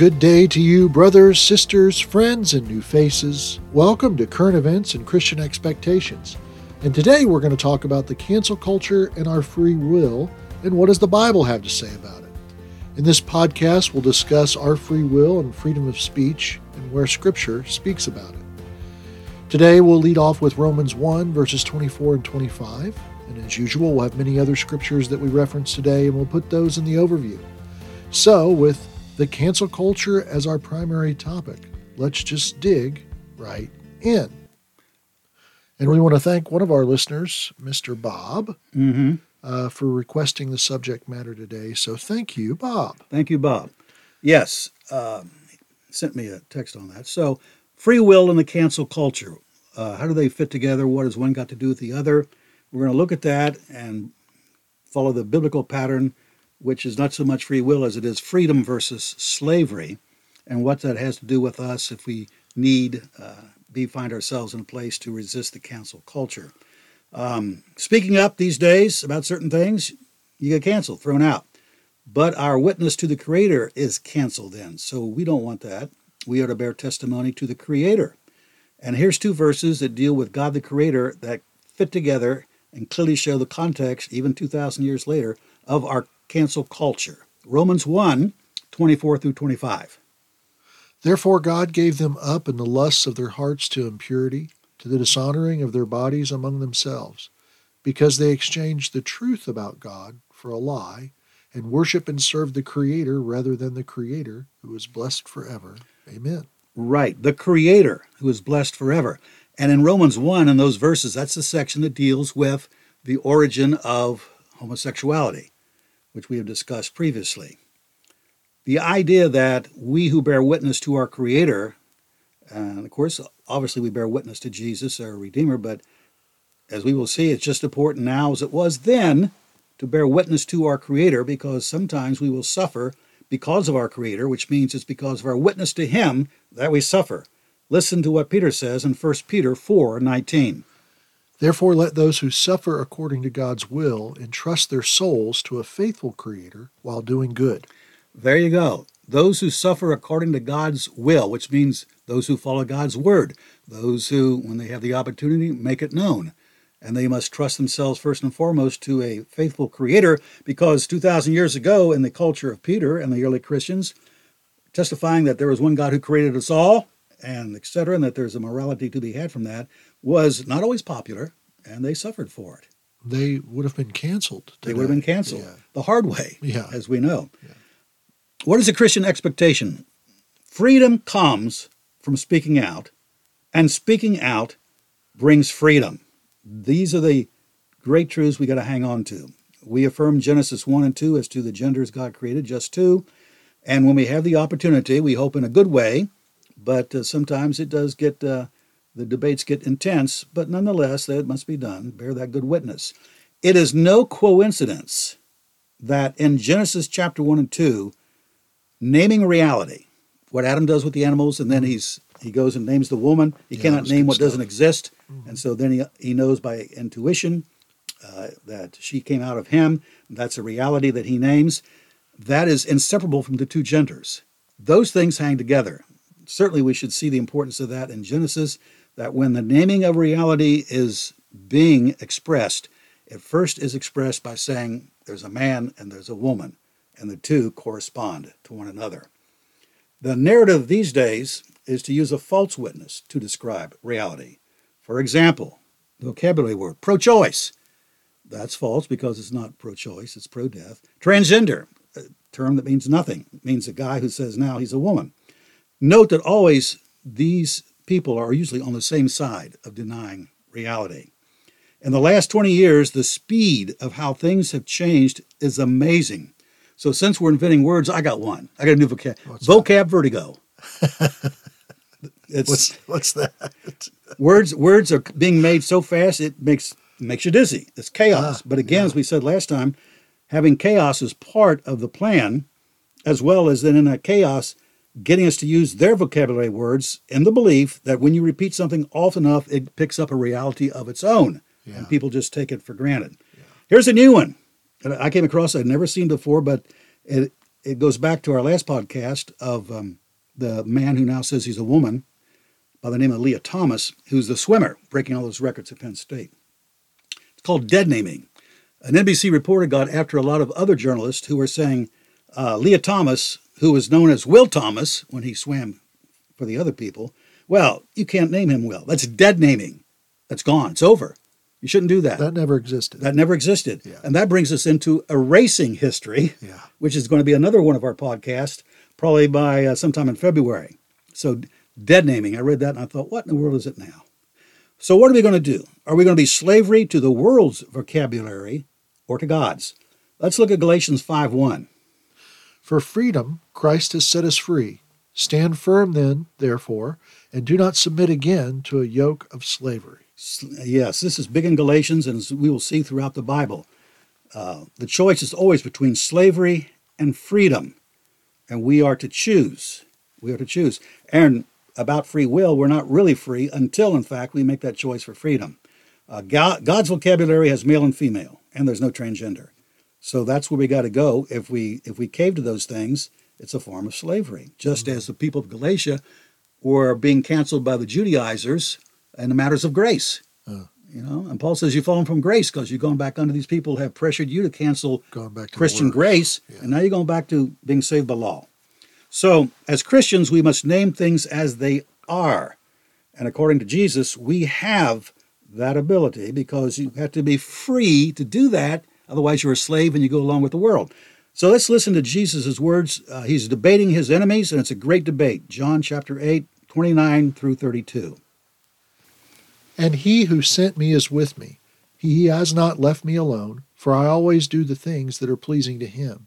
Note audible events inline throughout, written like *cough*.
good day to you, brothers, sisters, friends, and new faces. Welcome to Current Events and Christian Expectations. And today we're going to talk about the cancel culture and our free will, and what does the Bible have to say about it. In this podcast, we'll discuss our free will and freedom of speech and where Scripture speaks about it. Today, we'll lead off with Romans 1, verses 24 and 25. And as usual, we'll have many other scriptures that we reference today, and we'll put those in the overview. So, with the cancel culture as our primary topic. Let's just dig right in. And we want to thank one of our listeners, Mr. Bob, Mm-hmm. uh, for requesting the subject matter today. So thank you, Bob. Thank you, Bob. Yes, uh, sent me a text on that. So, free will and the cancel culture. Uh, how do they fit together? What has one got to do with the other? We're going to look at that and follow the biblical pattern, which is not so much free will as it is freedom versus slavery, and what that has to do with us if we need uh, be find ourselves in a place to resist the cancel culture. Um, speaking up these days about certain things, you get canceled, thrown out. But our witness to the Creator is canceled then. So we don't want that. We are to bear testimony to the Creator. And here's two verses that deal with God the Creator that fit together and clearly show the context, even 2,000 years later, of our cancel culture. Romans 1 24 through 25. Therefore, God gave them up in the lusts of their hearts to impurity, to the dishonoring of their bodies among themselves, because they exchanged the truth about God for a lie, and worship and serve the Creator rather than the Creator, who is blessed forever. Amen. Right, the Creator who is blessed forever. And in Romans 1, in those verses, that's the section that deals with the origin of homosexuality, which we have discussed previously. The idea that we who bear witness to our Creator, and of course, obviously we bear witness to Jesus, our Redeemer, but as we will see, it's just important now as it was then to bear witness to our Creator because sometimes we will suffer because of our Creator, which means it's because of our witness to Him that we suffer. Listen to what Peter says in 1 Peter 4 19. Therefore, let those who suffer according to God's will entrust their souls to a faithful Creator while doing good. There you go. Those who suffer according to God's will, which means those who follow God's word, those who, when they have the opportunity, make it known. And they must trust themselves first and foremost to a faithful Creator because 2,000 years ago, in the culture of Peter and the early Christians, testifying that there was one God who created us all, and etc., and that there's a morality to be had from that, was not always popular, and they suffered for it. They would have been canceled. They would have been canceled Yeah. the hard way, Yeah. as we know. What is a Christian expectation? Freedom comes from speaking out, and speaking out brings freedom. These are the great truths we got to hang on to. We affirm Genesis 1 and 2 as to the genders God created, just two. And when we have the opportunity, we hope in a good way, but uh, sometimes it does get, uh, the debates get intense, but nonetheless, it must be done. Bear that good witness. It is no coincidence that in Genesis chapter 1 and 2, naming reality, what Adam does with the animals, and then he's he goes and names the woman. He Yeah, cannot name what doesn't stuff. exist, and so then he he knows by intuition uh, that she came out of him. That's a reality that he names. That is inseparable from the two genders. Those things hang together. Certainly, we should see the importance of that in Genesis. That when the naming of reality is being expressed, it first is expressed by saying there's a man and there's a woman, and the two correspond to one another. The narrative these days is to use a false witness to describe reality. For example, the vocabulary word pro choice. That's false because it's not pro choice, it's pro death. Transgender, a term that means nothing, it means a guy who says now he's a woman. Note that always these people are usually on the same side of denying reality. In the last 20 years, the speed of how things have changed is amazing. So, since we're inventing words, I got one. I got a new vocab. What's that? vocab vertigo. *laughs* it's What's what's that? *laughs* words. Words are being made so fast it makes makes you dizzy. It's chaos. Ah, but again, yeah. as we said last time, having chaos is part of the plan, as well as then in that chaos, getting us to use their vocabulary words in the belief that when you repeat something often enough, it picks up a reality of its own, Yeah. and people just take it for granted. Here's a new one that I came across I'd never seen before, but it it goes back to our last podcast of um, the man who now says he's a woman by the name of Lia Thomas, who's the swimmer breaking all those records at Penn State. It's called dead naming. An NBC reporter got after a lot of other journalists who were saying uh, Lia Thomas, who was known as Will Thomas when he swam for the other people, well, you can't name him Will. That's dead naming. That's gone. It's over. You shouldn't do that. That never existed. That never existed. Yeah. And that brings us into erasing history, Yeah. which is going to be another one of our podcasts, probably by uh, sometime in February. So, dead naming, I read that and I thought, what in the world is it now? So, what are we going to do? Are we going to be slavery to the world's vocabulary or to God's? Let's look at Galatians 5 1. For freedom, Christ has set us free. Stand firm then, therefore, and do not submit again to a yoke of slavery. Yes, this is big in Galatians, and as we will see throughout the Bible. Uh, the choice is always between slavery and freedom, and we are to choose. We are to choose. And about free will, we're not really free until, in fact, we make that choice for freedom. Uh, God, God's vocabulary has male and female, and there's no transgender. So that's where we got to go. If we if we cave to those things, it's a form of slavery. Just as the people of Galatia were being canceled by the Judaizers in the matters of grace. Uh. You know, and Paul says you've fallen from grace because you've gone back under these people who have pressured you to cancel Going back to Christian grace, Yeah. and now you're going back to being saved by law. So, as Christians, we must name things as they are. And according to Jesus, we have that ability because you have to be free to do that. Otherwise, you're a slave and you go along with the world. So let's listen to Jesus' words. Uh, he's debating his enemies, and it's a great debate. John chapter 8, 29 through 32. And he who sent me is with me. He has not left me alone, for I always do the things that are pleasing to him.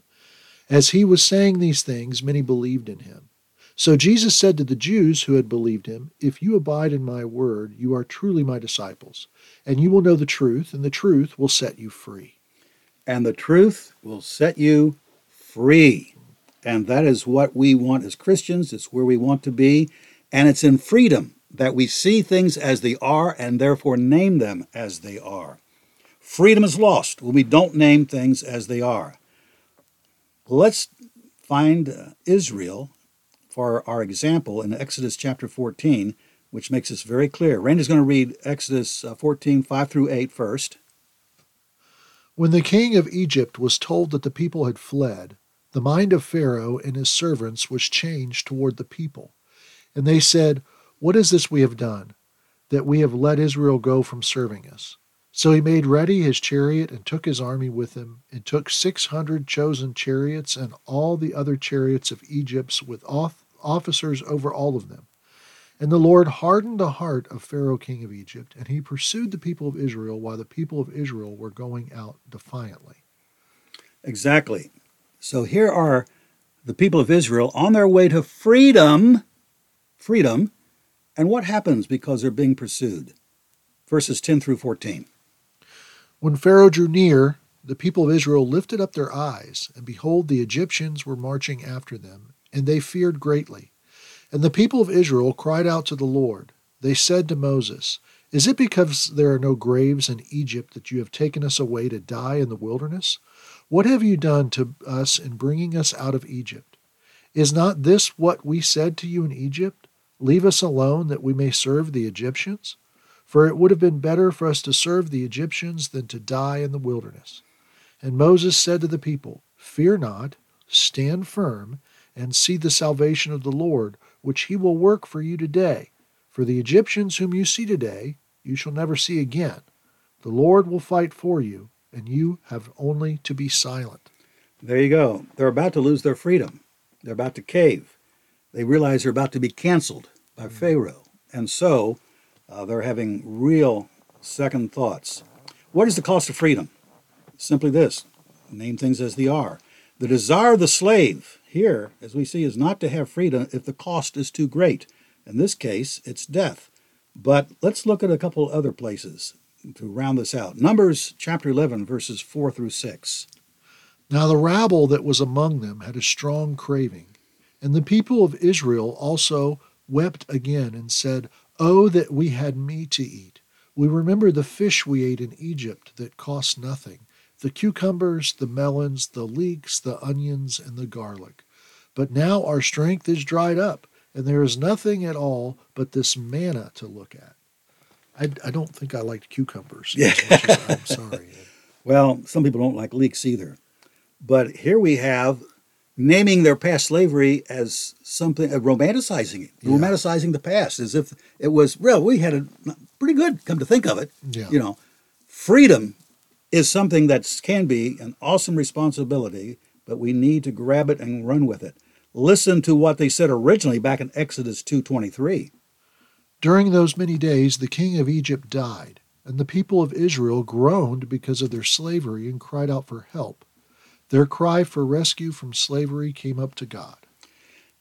As he was saying these things, many believed in him. So Jesus said to the Jews who had believed him, If you abide in my word, you are truly my disciples, and you will know the truth, and the truth will set you free. And the truth will set you free. And that is what we want as Christians. It's where we want to be. And it's in freedom that we see things as they are and therefore name them as they are. Freedom is lost when we don't name things as they are. Let's find uh, Israel for our example in Exodus chapter 14, which makes this very clear. Randy's going to read Exodus uh, 14, 5 through 8 first. When the king of Egypt was told that the people had fled, the mind of Pharaoh and his servants was changed toward the people. And they said, What is this we have done, that we have let Israel go from serving us? So he made ready his chariot and took his army with him, and took six hundred chosen chariots and all the other chariots of Egypt's with officers over all of them. And the Lord hardened the heart of Pharaoh king of Egypt, and he pursued the people of Israel while the people of Israel were going out defiantly. Exactly. So here are the people of Israel on their way to freedom. Freedom. And what happens because they're being pursued? Verses 10 through 14. When Pharaoh drew near, the people of Israel lifted up their eyes, and behold, the Egyptians were marching after them, and they feared greatly. And the people of Israel cried out to the Lord. They said to Moses, Is it because there are no graves in Egypt that you have taken us away to die in the wilderness? What have you done to us in bringing us out of Egypt? Is not this what we said to you in Egypt? Leave us alone that we may serve the Egyptians? For it would have been better for us to serve the Egyptians than to die in the wilderness. And Moses said to the people, Fear not, stand firm, and see the salvation of the Lord, which he will work for you today. For the Egyptians whom you see today, you shall never see again. The Lord will fight for you, and you have only to be silent. There you go. They're about to lose their freedom. They're about to cave. They realize they're about to be canceled by Pharaoh. And so uh, they're having real second thoughts. What is the cost of freedom? Simply this name things as they are. The desire of the slave here, as we see, is not to have freedom if the cost is too great. In this case, it's death. But let's look at a couple other places to round this out. Numbers chapter 11, verses 4 through 6. Now the rabble that was among them had a strong craving. And the people of Israel also wept again and said, Oh, that we had meat to eat. We remember the fish we ate in Egypt that cost nothing, the cucumbers, the melons, the leeks, the onions, and the garlic. But now our strength is dried up, and there is nothing at all but this manna to look at. I, I don't think I liked cucumbers. Yeah. as much as- I'm sorry. *laughs* Well, some people don't like leeks either. But here we have naming their past slavery as something, uh, romanticizing it, Yeah. romanticizing the past as if it was, well, we had a pretty good, come to think of it. Yeah. You know, freedom is something that can be an awesome responsibility, but we need to grab it and run with it. Listen to what they said originally back in Exodus 2:23. During those many days, the king of Egypt died, and the people of Israel groaned because of their slavery and cried out for help. Their cry for rescue from slavery came up to God.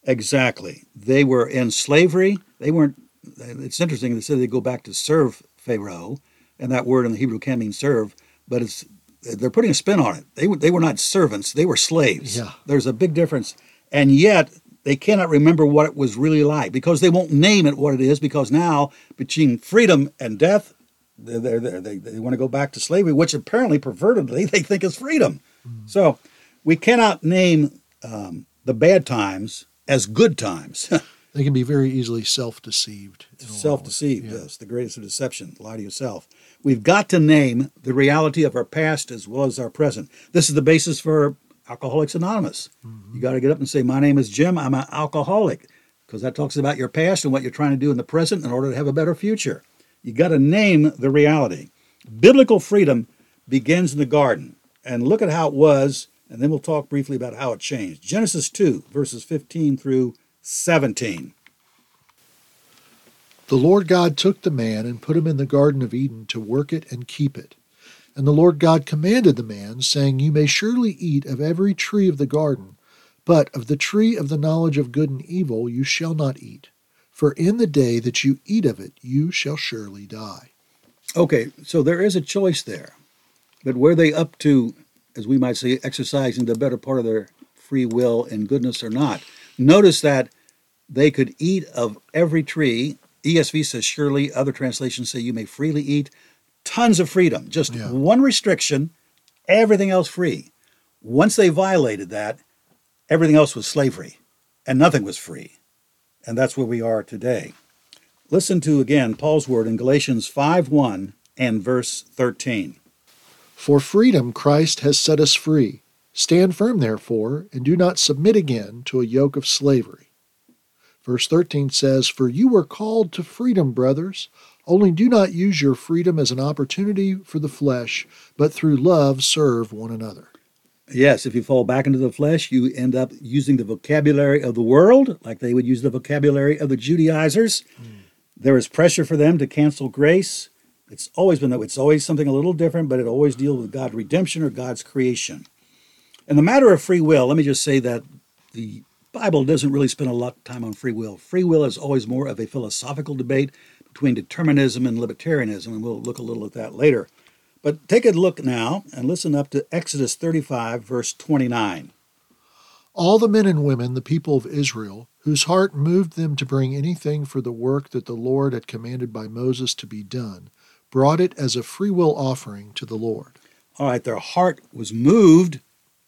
Exactly. They were in slavery. They weren't. It's interesting. They said they go back to serve Pharaoh, and that word in the Hebrew can mean serve, but it's they're putting a spin on it. They were they were not servants. They were slaves. Yeah. There's a big difference, and yet they cannot remember what it was really like because they won't name it what it is. Because now between freedom and death, they're, they they want to go back to slavery, which apparently pervertedly *laughs* they think is freedom. So we cannot name um, the bad times as good times. *laughs* They can be very easily self deceived. Self deceived, Yeah. yes, the greatest of deception. Lie to yourself. We've got to name the reality of our past as well as our present. This is the basis for Alcoholics Anonymous. You got to get up and say, My name is Jim, I'm an alcoholic, because that talks about your past and what you're trying to do in the present in order to have a better future. You got to name the reality. Biblical freedom begins in the garden. And look at how it was, and then we'll talk briefly about how it changed. Genesis 2, verses 15 through 17. The Lord God took the man and put him in the Garden of Eden to work it and keep it. And the Lord God commanded the man, saying, You may surely eat of every tree of the garden, but of the tree of the knowledge of good and evil you shall not eat. For in the day that you eat of it, you shall surely die. Okay, so there is a choice there. But were they up to, as we might say, exercising the better part of their free will and goodness or not? Notice that they could eat of every tree. ESV says surely, other translations say you may freely eat. Tons of freedom, just Yeah. one restriction, everything else free. Once they violated that, everything else was slavery and nothing was free. And that's where we are today. Listen to again Paul's word in Galatians 5 1 and verse 13. For freedom Christ has set us free. Stand firm, therefore, and do not submit again to a yoke of slavery. Verse 13 says, For you were called to freedom, brothers. Only do not use your freedom as an opportunity for the flesh, but through love serve one another. Yes, if you fall back into the flesh, you end up using the vocabulary of the world, like they would use the vocabulary of the Judaizers. Hmm. There is pressure for them to cancel grace. It's always been that. It's always something a little different, but it always deals with God's redemption or God's creation. In the matter of free will, let me just say that the Bible doesn't really spend a lot of time on free will. Free will is always more of a philosophical debate between determinism and libertarianism, and we'll look a little at that later. But take a look now and listen up to Exodus 35, verse 29. All the men and women, the people of Israel, whose heart moved them to bring anything for the work that the Lord had commanded by Moses to be done, brought it as a freewill offering to the Lord. All right, their heart was moved,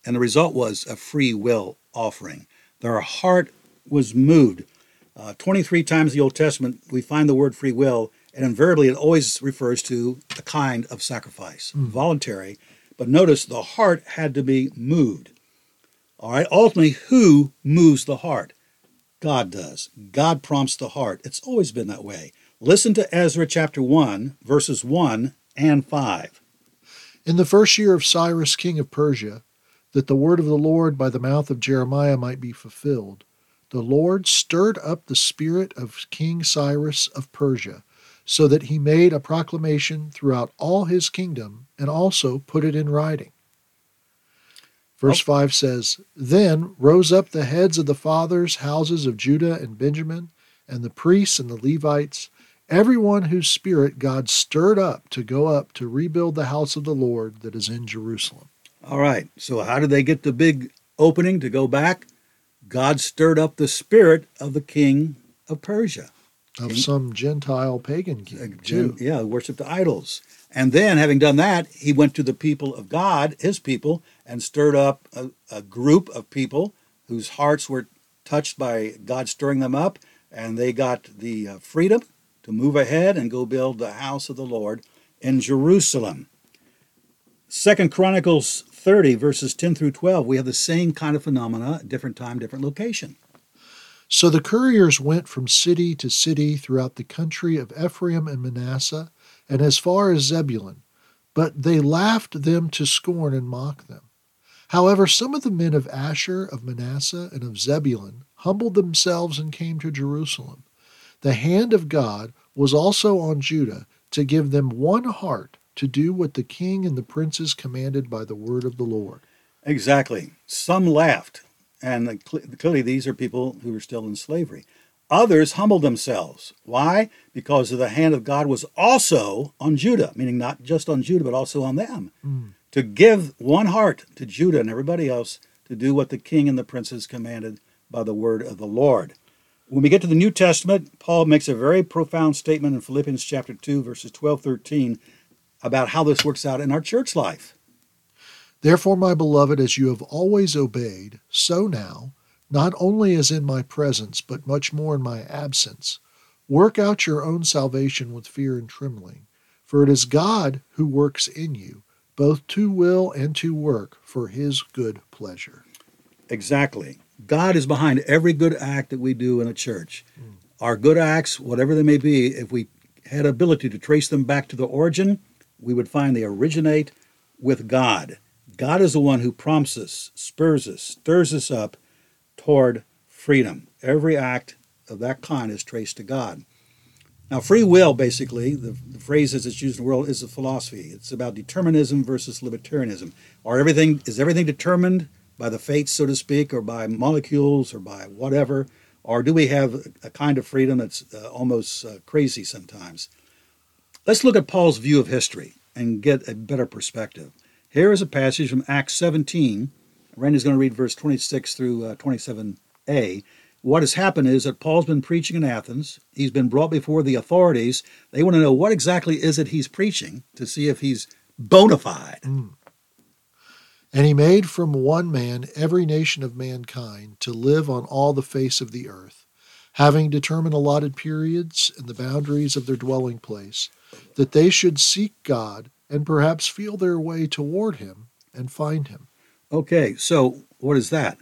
and the result was a free will offering. Their heart was moved. Uh, 23 times in the Old Testament, we find the word free will, and invariably it always refers to a kind of sacrifice, voluntary. But notice the heart had to be moved. All right, ultimately, who moves the heart? God does. God prompts the heart. It's always been that way. Listen to Ezra chapter 1, verses 1 and 5. In the first year of Cyrus king of Persia, that the word of the Lord by the mouth of Jeremiah might be fulfilled, the Lord stirred up the spirit of King Cyrus of Persia, so that he made a proclamation throughout all his kingdom and also put it in writing. Verse 5 says, Then rose up the heads of the fathers' houses of Judah and Benjamin, and the priests and the Levites, everyone whose spirit God stirred up to go up to rebuild the house of the Lord that is in Jerusalem. All right. So, how did they get the big opening to go back? God stirred up the spirit of the king of Persia. Of King- some Gentile pagan Uh, king, too. Yeah, who worshipped idols. And then, having done that, he went to the people of God, his people, and stirred up a, a group of people whose hearts were touched by God stirring them up, and they got the uh, freedom to move ahead and go build the house of the Lord in Jerusalem. Second Chronicles 30, verses 10 through 12, we have the same kind of phenomena, different time, different location. So the couriers went from city to city throughout the country of Ephraim and Manasseh, and as far as Zebulun, but they laughed them to scorn and mocked them. However, some of the men of Asher, of Manasseh, and of Zebulun humbled themselves and came to Jerusalem. The hand of God was also on Judah to give them one heart to do what the king and the princes commanded by the word of the Lord. Exactly. Some laughed, and clearly these are people who are still in slavery. Others humbled themselves. Why? Because the hand of God was also on Judah, meaning not just on Judah, but also on them. Mm. To give one heart to Judah and everybody else to do what the king and the princes commanded by the word of the Lord. When we get to the New Testament, Paul makes a very profound statement in Philippians chapter 2, verses 12 13, about how this works out in our church life. Therefore, my beloved, as you have always obeyed, so now, not only as in my presence, but much more in my absence, work out your own salvation with fear and trembling. For it is God who works in you, both to will and to work for his good pleasure. Exactly. God is behind every good act that we do in a church. Mm. Our good acts, whatever they may be, if we had ability to trace them back to the origin, we would find they originate with God. God is the one who prompts us, spurs us, stirs us up toward freedom. Every act of that kind is traced to God. Now, free will, basically, the, the phrase as it's used in the world, is a philosophy. It's about determinism versus libertarianism. Are everything is everything determined by the fates, so to speak, or by molecules, or by whatever, or do we have a kind of freedom that's uh, almost uh, crazy sometimes? Let's look at Paul's view of history and get a better perspective. Here is a passage from Acts 17. Randy's going to read verse 26 through uh, 27a. What has happened is that Paul's been preaching in Athens. He's been brought before the authorities. They want to know what exactly is it he's preaching to see if he's bona fide. Mm. And he made from one man every nation of mankind to live on all the face of the earth, having determined allotted periods and the boundaries of their dwelling place that they should seek God and perhaps feel their way toward Him and find Him. Okay, so what is that?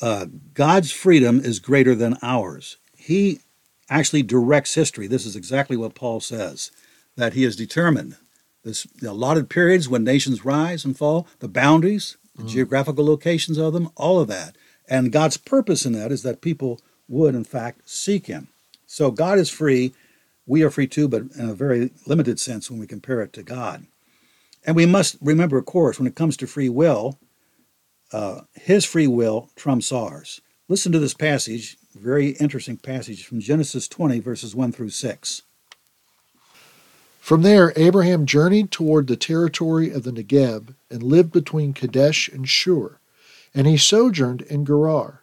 Uh, God's freedom is greater than ours. He actually directs history. This is exactly what Paul says that he has determined this the allotted periods when nations rise and fall, the boundaries, the mm. geographical locations of them, all of that. And God's purpose in that is that people would, in fact, seek Him. So God is free we are free too, but in a very limited sense when we compare it to God. And we must remember, of course, when it comes to free will, uh, his free will trumps ours. Listen to this passage, very interesting passage from Genesis 20, verses 1 through 6. From there, Abraham journeyed toward the territory of the Negeb and lived between Kadesh and Shur, and he sojourned in Gerar.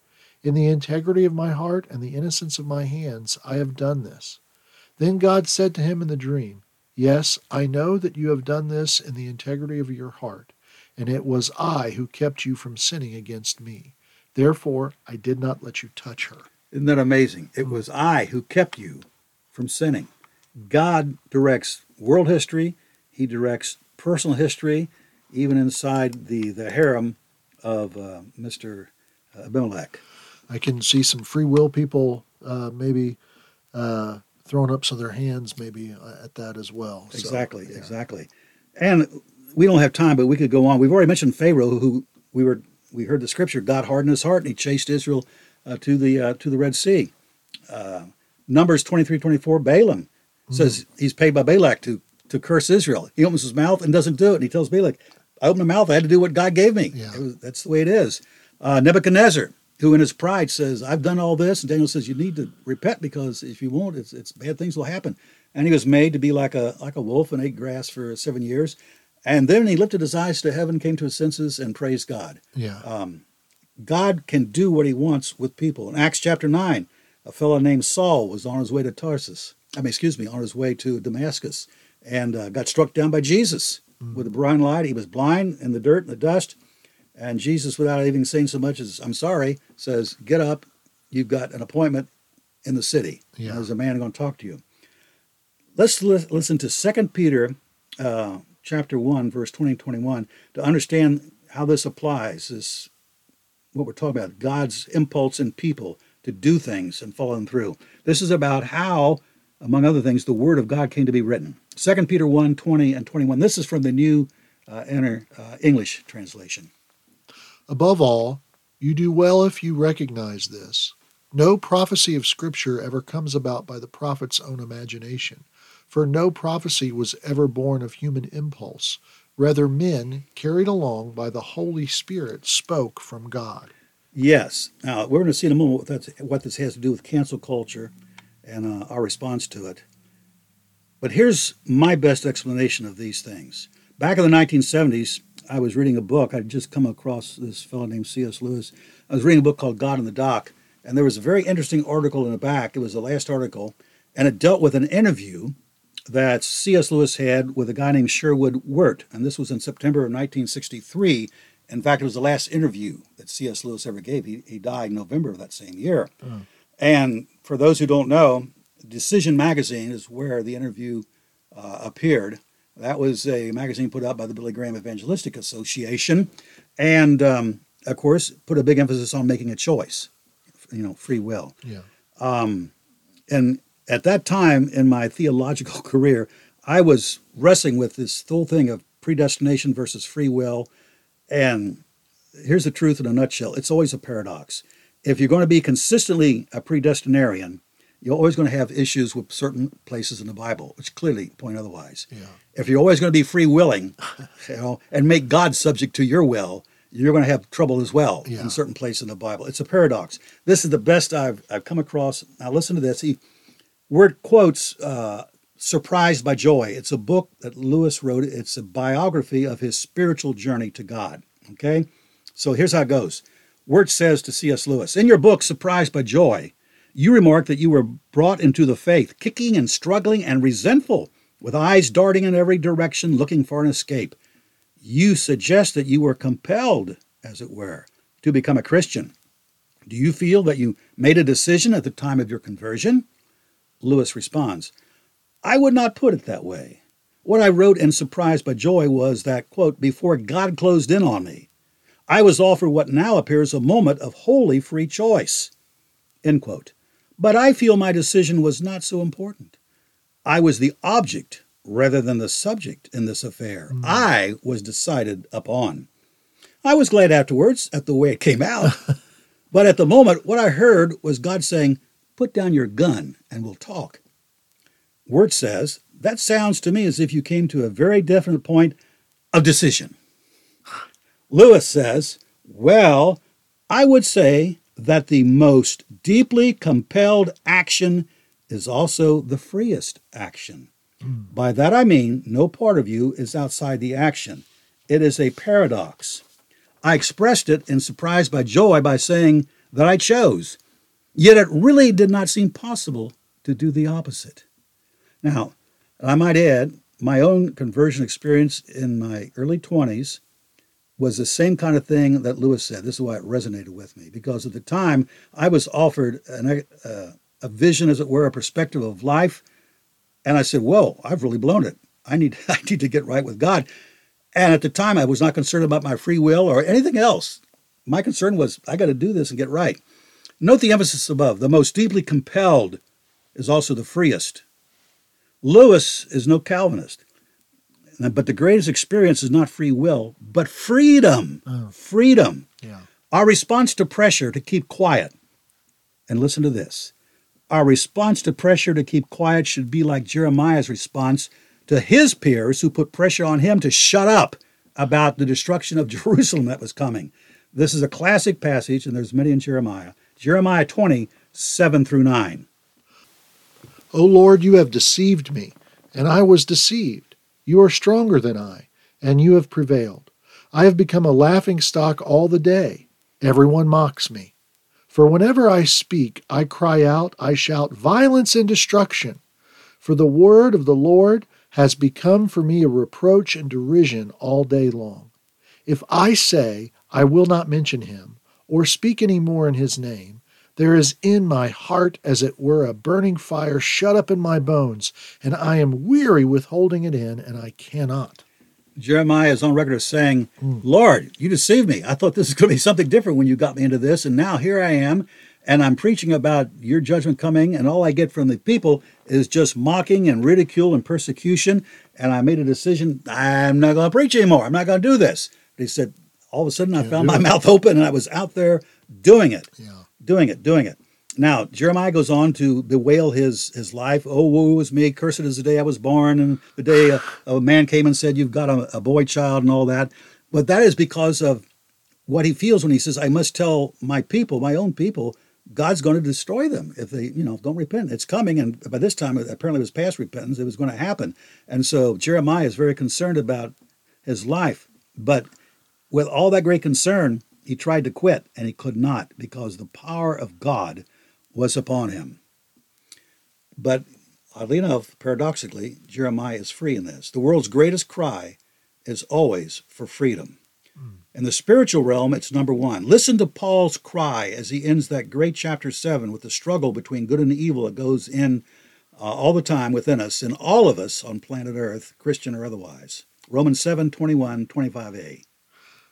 In the integrity of my heart and the innocence of my hands, I have done this. Then God said to him in the dream, Yes, I know that you have done this in the integrity of your heart, and it was I who kept you from sinning against me. Therefore, I did not let you touch her. Isn't that amazing? It was I who kept you from sinning. God directs world history, He directs personal history, even inside the, the harem of uh, Mr. Abimelech. I can see some free will people uh, maybe uh, throwing up some of their hands maybe uh, at that as well. Exactly, so, yeah. exactly. And we don't have time, but we could go on. We've already mentioned Pharaoh, who we were we heard the scripture. God hardened his heart and he chased Israel uh, to the uh, to the Red Sea. Uh, Numbers 23, 24, Balaam mm-hmm. says he's paid by Balak to to curse Israel. He opens his mouth and doesn't do it. And he tells Balak, I opened my mouth. I had to do what God gave me. Yeah. Was, that's the way it is. Uh, Nebuchadnezzar, who in his pride says, I've done all this. And Daniel says, you need to repent because if you won't, it's, it's bad things will happen. And he was made to be like a, like a wolf and ate grass for seven years. And then he lifted his eyes to heaven, came to his senses, and praised God. Yeah. Um, God can do what he wants with people. In Acts chapter 9, a fellow named Saul was on his way to Tarsus. I mean, excuse me, on his way to Damascus and uh, got struck down by Jesus with a blind light. He was blind in the dirt and the dust. And Jesus, without even saying so much as, I'm sorry, says, Get up. You've got an appointment in the city. Yeah. There's a man going to talk to you. Let's li- listen to 2 Peter uh, chapter 1, verse 20 and 21 to understand how this applies, this what we're talking about, God's impulse in people to do things and follow them through. This is about how, among other things, the Word of God came to be written. 2 Peter 1, 20 and 21. This is from the New uh, Inner uh, English translation. Above all, you do well if you recognize this. No prophecy of Scripture ever comes about by the prophet's own imagination, for no prophecy was ever born of human impulse. Rather, men, carried along by the Holy Spirit, spoke from God. Yes. Now, we're going to see in a moment what, this has to do with cancel culture and uh, our response to it. But here's my best explanation of these things. Back in the 1970s, I was reading a book. I'd just come across this fellow named C.S. Lewis. I was reading a book called God in the Dock, and there was a very interesting article in the back. It was the last article, and it dealt with an interview that C.S. Lewis had with a guy named Sherwood Wirt, and this was in September of 1963. In fact, it was the last interview that C.S. Lewis ever gave. He, he died in November of that same year. And for those who don't know, Decision Magazine is where the interview uh, appeared. That was a magazine put out by the Billy Graham Evangelistic Association, and um, of course, put a big emphasis on making a choice, you know, free will. Yeah. And at that time in my theological *laughs* career, I was wrestling with this whole thing of predestination versus free will. And here's the truth in a nutshell it's always a paradox. If you're going to be consistently a predestinarian, you're always going to have issues with certain places in the Bible, which clearly point otherwise. Yeah. If you're always going to be free willing, *laughs* you know, and make God subject to your will, you're going to have trouble as well Yeah. in certain places in the Bible. It's a paradox. This is the best I've, I've come across. Now listen to this. He Wirt quotes uh, "Surprised by Joy." It's a book that Lewis wrote. It's a biography of his spiritual journey to God. Okay, so here's how it goes. Wirt says to C.S. Lewis in your book "Surprised by Joy," you remark that you were brought into the faith, kicking and struggling and resentful, with eyes darting in every direction, looking for an escape. You suggest that you were compelled, as it were, to become a Christian. Do you feel that you made a decision at the time of your conversion? Lewis responds, I would not put it that way. What I wrote in Surprised by Joy was that, quote, before God closed in on me, I was offered what now appears a moment of wholly free choice, end quote. But I feel my decision was not so important. I was the object rather than the subject in this affair. Hmm. I was decided upon. I was glad afterwards at the way it came out. *laughs* but at the moment, what I heard was God saying, Put down your gun and we'll talk. Wirt says, That sounds to me as if you came to a very definite point of decision. Lewis says, Well, I would say that the most deeply compelled action is also the freest action. Hmm. By that I mean, no part of you is outside the action. It is a paradox. I expressed it in surprise by Joy by saying that I chose, yet it really did not seem possible to do the opposite. Now, I might add, my own conversion experience in my early 20s was the same kind of thing that Lewis said. This is why it resonated with me, because at the time I was offered an, uh, a vision, as it were, a perspective of life, and I said, "Whoa, I've really blown it. I need, *laughs* I need to get right with God." And at the time, I was not concerned about my free will or anything else. My concern was, I got to do this and get right. Note the emphasis above. The most deeply compelled is also the freest. Lewis is no Calvinist. But the greatest experience is not free will, but freedom. Oh. Freedom. Yeah. Our response to pressure to keep quiet, and listen to this our response to pressure to keep quiet should be like Jeremiah's response to his peers who put pressure on him to shut up about the destruction of *laughs* Jerusalem that was coming. This is a classic passage, and there's many in Jeremiah. Jeremiah 20, 7 through 9. O Lord, you have deceived me, and I was deceived. You are stronger than I, and you have prevailed. I have become a laughing stock all the day. Everyone mocks me. For whenever I speak, I cry out, I shout violence and destruction. For the word of the Lord has become for me a reproach and derision all day long. If I say, I will not mention him, or speak any more in his name, there is in my heart as it were a burning fire shut up in my bones, and I am weary with holding it in, and I cannot. Jeremiah is on record as saying, hmm. Lord, you deceived me. I thought this was going to be something different when you got me into this, and now here I am, and I'm preaching about your judgment coming, and all I get from the people is just mocking and ridicule and persecution. And I made a decision I'm not going to preach anymore. I'm not going to do this. But he said, all of a sudden, I found my mouth open and I was out there doing it, Yeah. Doing it, doing it. Now, Jeremiah goes on to bewail his, his life. Oh, woe is me, cursed is the day I was born, and the day a, a man came and said, You've got a, a boy child, and all that. But that is because of what he feels when he says, I must tell my people, my own people, God's going to destroy them if they, you know, don't repent. It's coming, and by this time, apparently, it was past repentance. It was going to happen, and so Jeremiah is very concerned about his life. But with all that great concern, he tried to quit, and he could not because the power of God was upon him. But oddly enough, paradoxically, Jeremiah is free in this. The world's greatest cry is always for freedom. In the spiritual realm, it's number one. Listen to Paul's cry as he ends that great chapter seven with the struggle between good and evil that goes in uh, all the time within us, in all of us on planet Earth, Christian or otherwise. Romans 7 21, 25a.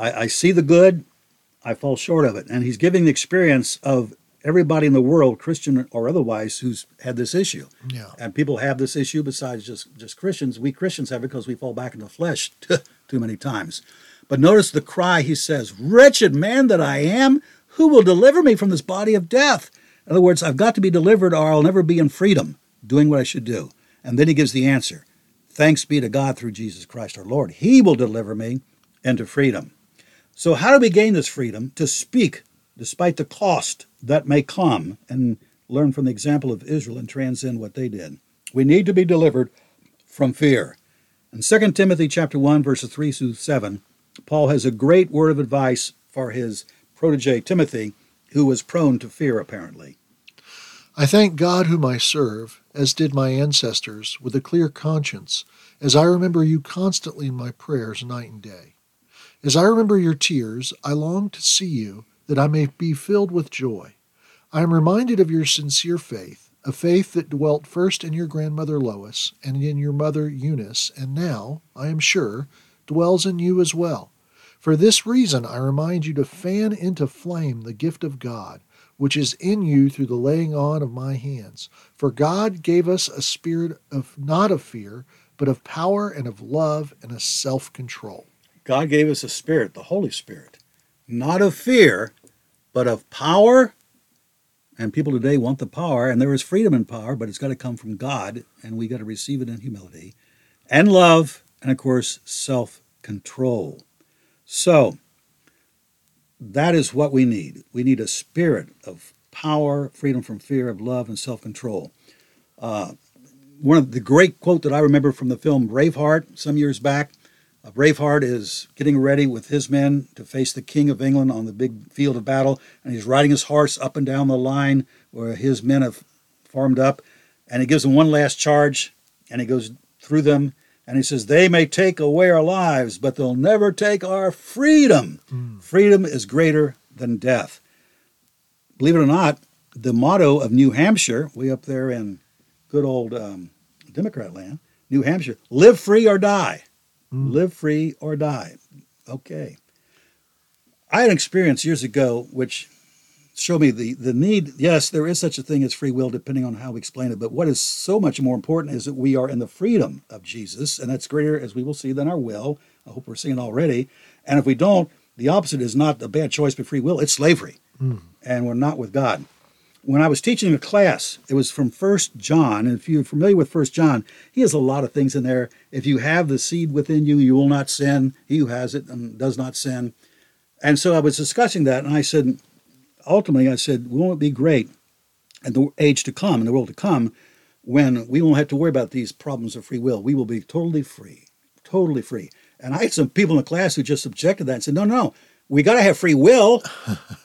I, I see the good, I fall short of it. And he's giving the experience of everybody in the world, Christian or otherwise, who's had this issue. Yeah. And people have this issue besides just, just Christians. We Christians have it because we fall back in the flesh *laughs* too many times. But notice the cry he says, Wretched man that I am, who will deliver me from this body of death? In other words, I've got to be delivered or I'll never be in freedom doing what I should do. And then he gives the answer Thanks be to God through Jesus Christ our Lord. He will deliver me into freedom. So, how do we gain this freedom to speak despite the cost that may come and learn from the example of Israel and transcend what they did? We need to be delivered from fear. In 2 Timothy chapter 1 verses 3 through 7, Paul has a great word of advice for his protege Timothy, who was prone to fear apparently. I thank God whom I serve, as did my ancestors, with a clear conscience, as I remember you constantly in my prayers night and day. As I remember your tears, I long to see you, that I may be filled with joy. I am reminded of your sincere faith, a faith that dwelt first in your grandmother Lois and in your mother Eunice, and now, I am sure, dwells in you as well. For this reason, I remind you to fan into flame the gift of God which is in you through the laying on of my hands. For God gave us a spirit of not of fear, but of power and of love and of self control. God gave us a spirit, the Holy Spirit, not of fear, but of power. And people today want the power, and there is freedom in power, but it's got to come from God, and we got to receive it in humility, and love, and of course, self control. So, that is what we need. We need a spirit of power, freedom from fear, of love, and self control. Uh, one of the great quote that I remember from the film Braveheart some years back Braveheart is getting ready with his men to face the King of England on the big field of battle, and he's riding his horse up and down the line where his men have formed up, and he gives them one last charge, and he goes through them, and he says, They may take away our lives, but they'll never take our freedom. Freedom is greater than death. Believe it or not, the motto of New Hampshire, way up there in good old um, Democrat land, New Hampshire. Live free or die. Mm. Live free or die. Okay. I had an experience years ago which showed me the, the need. Yes, there is such a thing as free will, depending on how we explain it. But what is so much more important is that we are in the freedom of Jesus, and that's greater, as we will see, than our will. I hope we're seeing already. And if we don't, the opposite is not a bad choice but free will, it's slavery. Mm. And we're not with God. When I was teaching a class, it was from First John, and if you're familiar with First John, he has a lot of things in there. If you have the seed within you, you will not sin. He who has it and does not sin. And so I was discussing that, and I said, ultimately, I said, won't it be great in the age to come, in the world to come, when we won't have to worry about these problems of free will? We will be totally free, totally free. And I had some people in the class who just objected to that and said, no, no, we got to have free will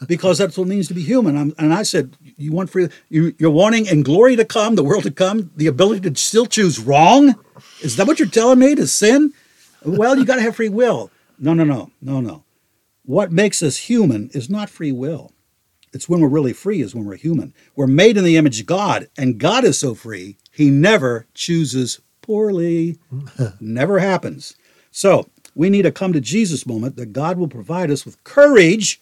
because that's what it means to be human. I'm, and I said, you want free, you, you're wanting in glory to come, the world to come, the ability to still choose wrong? Is that what you're telling me to sin? Well, you got to have free will. No, no, no, no, no. What makes us human is not free will. It's when we're really free is when we're human. We're made in the image of God, and God is so free, he never chooses poorly. never happens. So we need a come to Jesus moment that God will provide us with courage,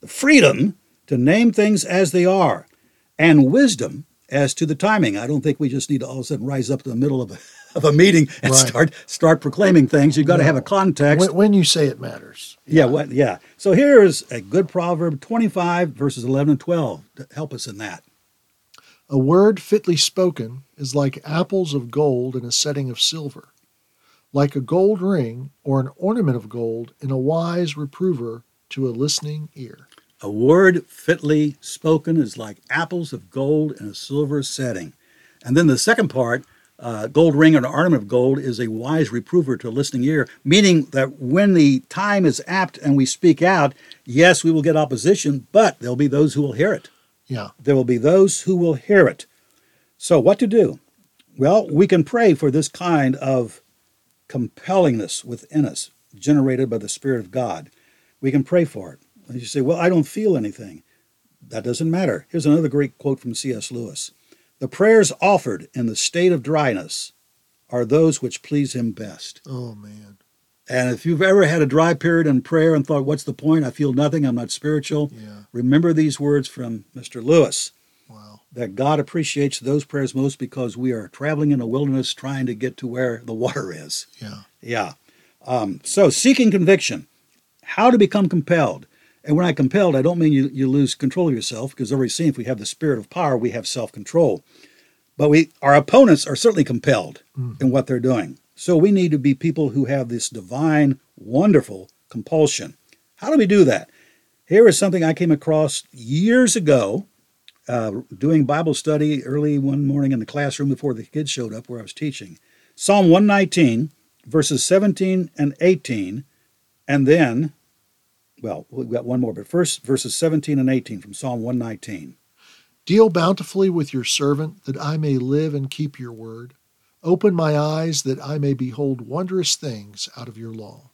the freedom to name things as they are, and wisdom as to the timing. I don't think we just need to all of a sudden rise up in the middle of a, *laughs* of a meeting and Right. start start proclaiming things. You've got to have a context. When, when you say it matters. Yeah, what? Yeah. So here is a good proverb, twenty-five verses eleven and twelve, to help us in that. A word fitly spoken is like apples of gold in a setting of silver, like a gold ring or an ornament of gold in a wise reprover to a listening ear. A word fitly spoken is like apples of gold in a silver setting. And then the second part, uh, gold ring or an ornament of gold, is a wise reprover to a listening ear, meaning that when the time is apt and we speak out, yes, we will get opposition, but there'll be those who will hear it. Yeah. There will be those who will hear it. So, what to do? Well, we can pray for this kind of compellingness within us, generated by the Spirit of God. We can pray for it. And you say, Well, I don't feel anything. That doesn't matter. Here's another great quote from C.S. Lewis The prayers offered in the state of dryness are those which please Him best. Oh, man. And if you've ever had a dry period in prayer and thought, What's the point? I feel nothing. I'm not spiritual. Yeah. Remember these words from Mr. Lewis Wow. That God appreciates those prayers most because we are traveling in a wilderness trying to get to where the water is. Yeah. Yeah. Um, so, seeking conviction, how to become compelled. And when I compelled, I don't mean you, you lose control of yourself because already seen if we have the spirit of power, we have self control. But we, our opponents are certainly compelled in what they're doing. So we need to be people who have this divine, wonderful compulsion. How do we do that? Here is something I came across years ago uh, doing Bible study early one morning in the classroom before the kids showed up where I was teaching. Psalm 119, verses 17 and 18, and then, well, we've got one more, but first verses 17 and 18 from Psalm 119. Deal bountifully with your servant, that I may live and keep your word. Open my eyes, that I may behold wondrous things out of your law.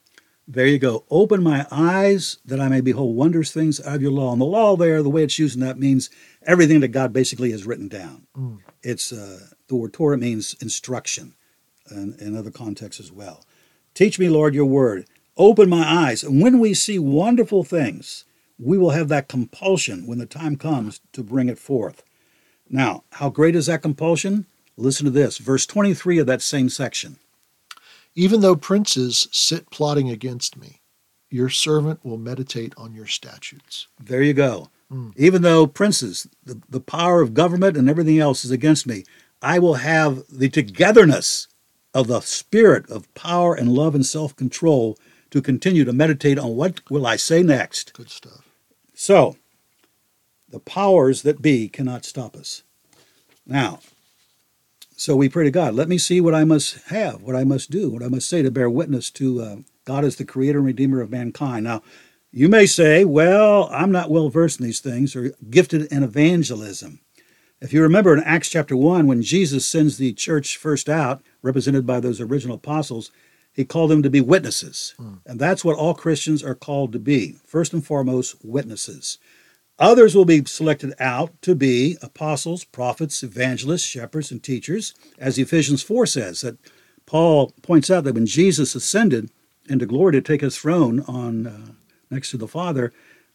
There you go. Open my eyes that I may behold wondrous things out of your law. And the law there, the way it's used in that means everything that God basically has written down. Mm. It's uh, the word Torah means instruction and in other contexts as well. Teach me, Lord, your word. Open my eyes. And when we see wonderful things, we will have that compulsion when the time comes to bring it forth. Now, how great is that compulsion? Listen to this, verse 23 of that same section. Even though princes sit plotting against me, your servant will meditate on your statutes. There you go. Hmm. Even though princes, the, the power of government and everything else is against me, I will have the togetherness of the spirit of power and love and self control to continue to meditate on what will I say next. Good stuff. So, the powers that be cannot stop us. Now, so we pray to God, let me see what I must have, what I must do, what I must say to bear witness to uh, God as the creator and redeemer of mankind. Now, you may say, well, I'm not well versed in these things or gifted in evangelism. If you remember in Acts chapter 1, when Jesus sends the church first out, represented by those original apostles, he called them to be witnesses. And that's what all Christians are called to be. First and foremost, witnesses. Others will be selected out to be apostles, prophets, evangelists, shepherds, and teachers, as Ephesians 4 says, that Paul points out that when Jesus ascended into glory to take his throne on uh, next to the Father,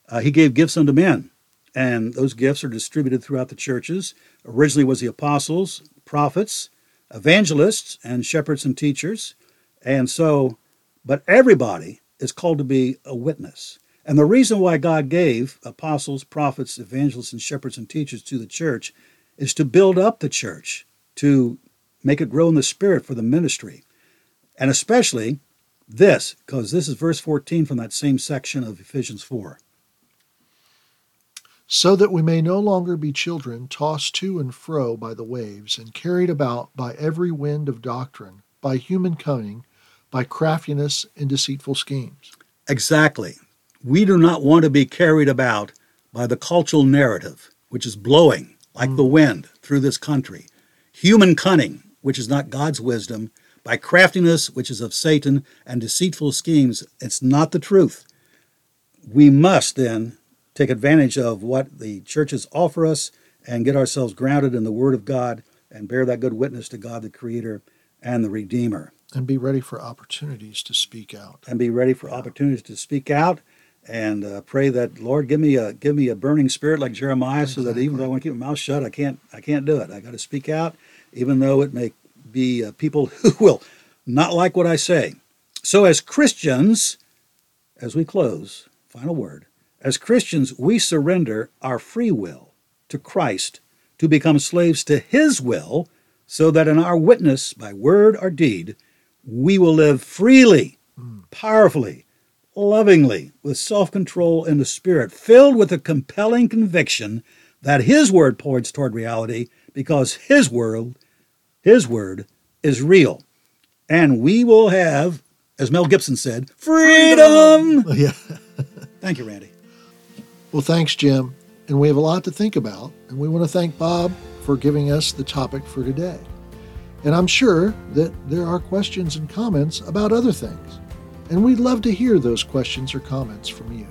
uh, he gave gifts unto men, and those gifts are distributed throughout the churches. Originally was the apostles, prophets, evangelists, and shepherds and teachers, and so, but everybody is called to be a witness. And the reason why God gave apostles, prophets, evangelists, and shepherds and teachers to the church is to build up the church, to make it grow in the spirit for the ministry. And especially this, because this is verse 14 from that same section of Ephesians 4. So that we may no longer be children tossed to and fro by the waves and carried about by every wind of doctrine, by human cunning, by craftiness and deceitful schemes. Exactly. We do not want to be carried about by the cultural narrative, which is blowing like mm. the wind through this country. Human cunning, which is not God's wisdom, by craftiness, which is of Satan, and deceitful schemes. It's not the truth. We must then take advantage of what the churches offer us and get ourselves grounded in the Word of God and bear that good witness to God, the Creator and the Redeemer. And be ready for opportunities to speak out. And be ready for opportunities to speak out and uh, pray that Lord give me a give me a burning spirit like Jeremiah, exactly. so that even though I want to keep my mouth shut, I can't I can't do it. I got to speak out, even though it may be uh, people *laughs* who will not like what I say. So, as Christians, as we close, final word, as Christians, we surrender our free will to Christ to become slaves to His will, so that in our witness, by word or deed, we will live freely, mm. powerfully, lovingly, with self control in the Spirit, filled with a compelling conviction that His word points toward reality because His word, His word is real. And we will have, as Mel Gibson said, freedom. *laughs* Yeah. Thank you, Randy. Well, thanks, Jim. And we have a lot to think about. And we want to thank Bob for giving us the topic for today. And I'm sure that there are questions and comments about other things. And we'd love to hear those questions or comments from you.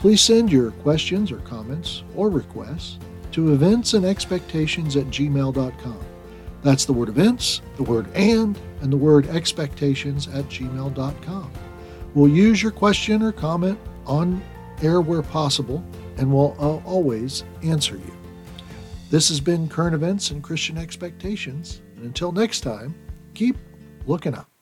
Please send your questions or comments or requests to events and expectations at gmail.com. That's the word events, the word and, and the word expectations at gmail.com. We'll use your question or comment on air where possible, and we'll uh, always answer you. This has been Current Events and Christian Expectations. And until next time, keep looking up.